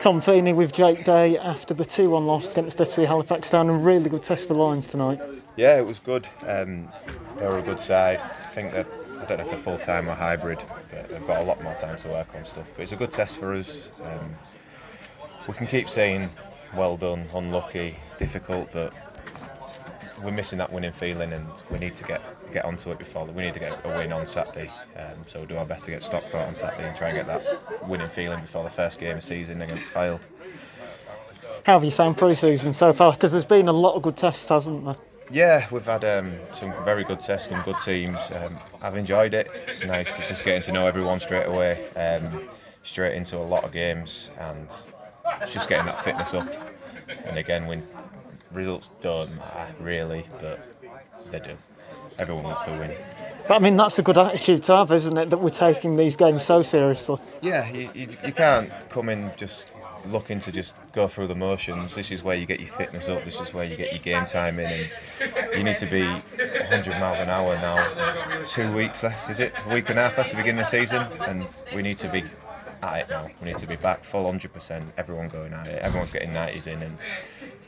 Tom Feeney with Jake Day after the 2 1 loss against FC Halifax Town, and really good test for Lions tonight. Yeah, it was good. Um, they were a good side. I think that I don't know if they're full time or hybrid, they've got a lot more time to work on stuff. But it's a good test for us. Um, we can keep saying well done, unlucky, difficult, but we're missing that winning feeling, and we need to get get onto it before. We need to get a win on Saturday, um, so we'll do our best to get Stockport on Saturday and try and get that winning feeling before the first game of the season against Fylde. How have you found pre-season so far? Because there's been a lot of good tests, hasn't there? Yeah, we've had um, some very good tests and good teams. Um, I've enjoyed it. It's nice. It's just getting to know everyone straight away, um, straight into a lot of games, and it's just getting that fitness up. And again, when results don't matter really, but they do. Everyone wants to win. But I mean, that's a good attitude to have, isn't it? That we're taking these games so seriously. Yeah, you, you, you can't come in just looking to just go through the motions. This is where you get your fitness up. This is where you get your game time in, and you need to be 100 miles an hour now. Two weeks left, is it? A week and a half left to begin the season, and we need to be at it now. We need to be back full 100%. Everyone going at it. Everyone's getting 90s in, and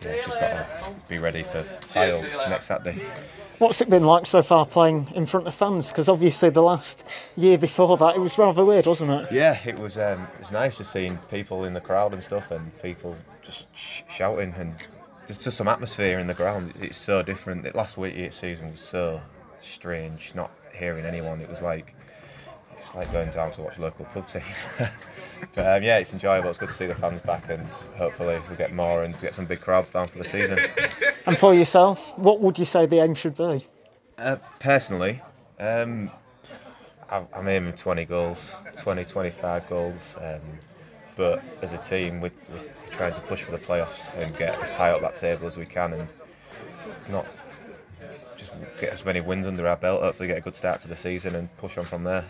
yeah, just got to be ready for Fylde next Saturday. What's it been like so far playing in front of fans? Because obviously the last year before that, it was rather weird, wasn't it? Yeah, it was. Um, it's nice just seeing people in the crowd and stuff, and people just sh- shouting, and there's just some atmosphere in the ground. It's so different. The last week season was so strange. Not hearing anyone, it was like it's like going down to watch local pub team. but um, yeah, it's enjoyable. It's good to see the fans back, and hopefully we'll get more and get some big crowds down for the season. And for yourself, what would you say the aim should be? Uh, personally, um, I- I'm aiming 20 goals, 20, 25 goals. Um, but as a team, we're, we're trying to push for the playoffs and get as high up that table as we can, and not just get as many wins under our belt. Hopefully, get a good start to the season and push on from there.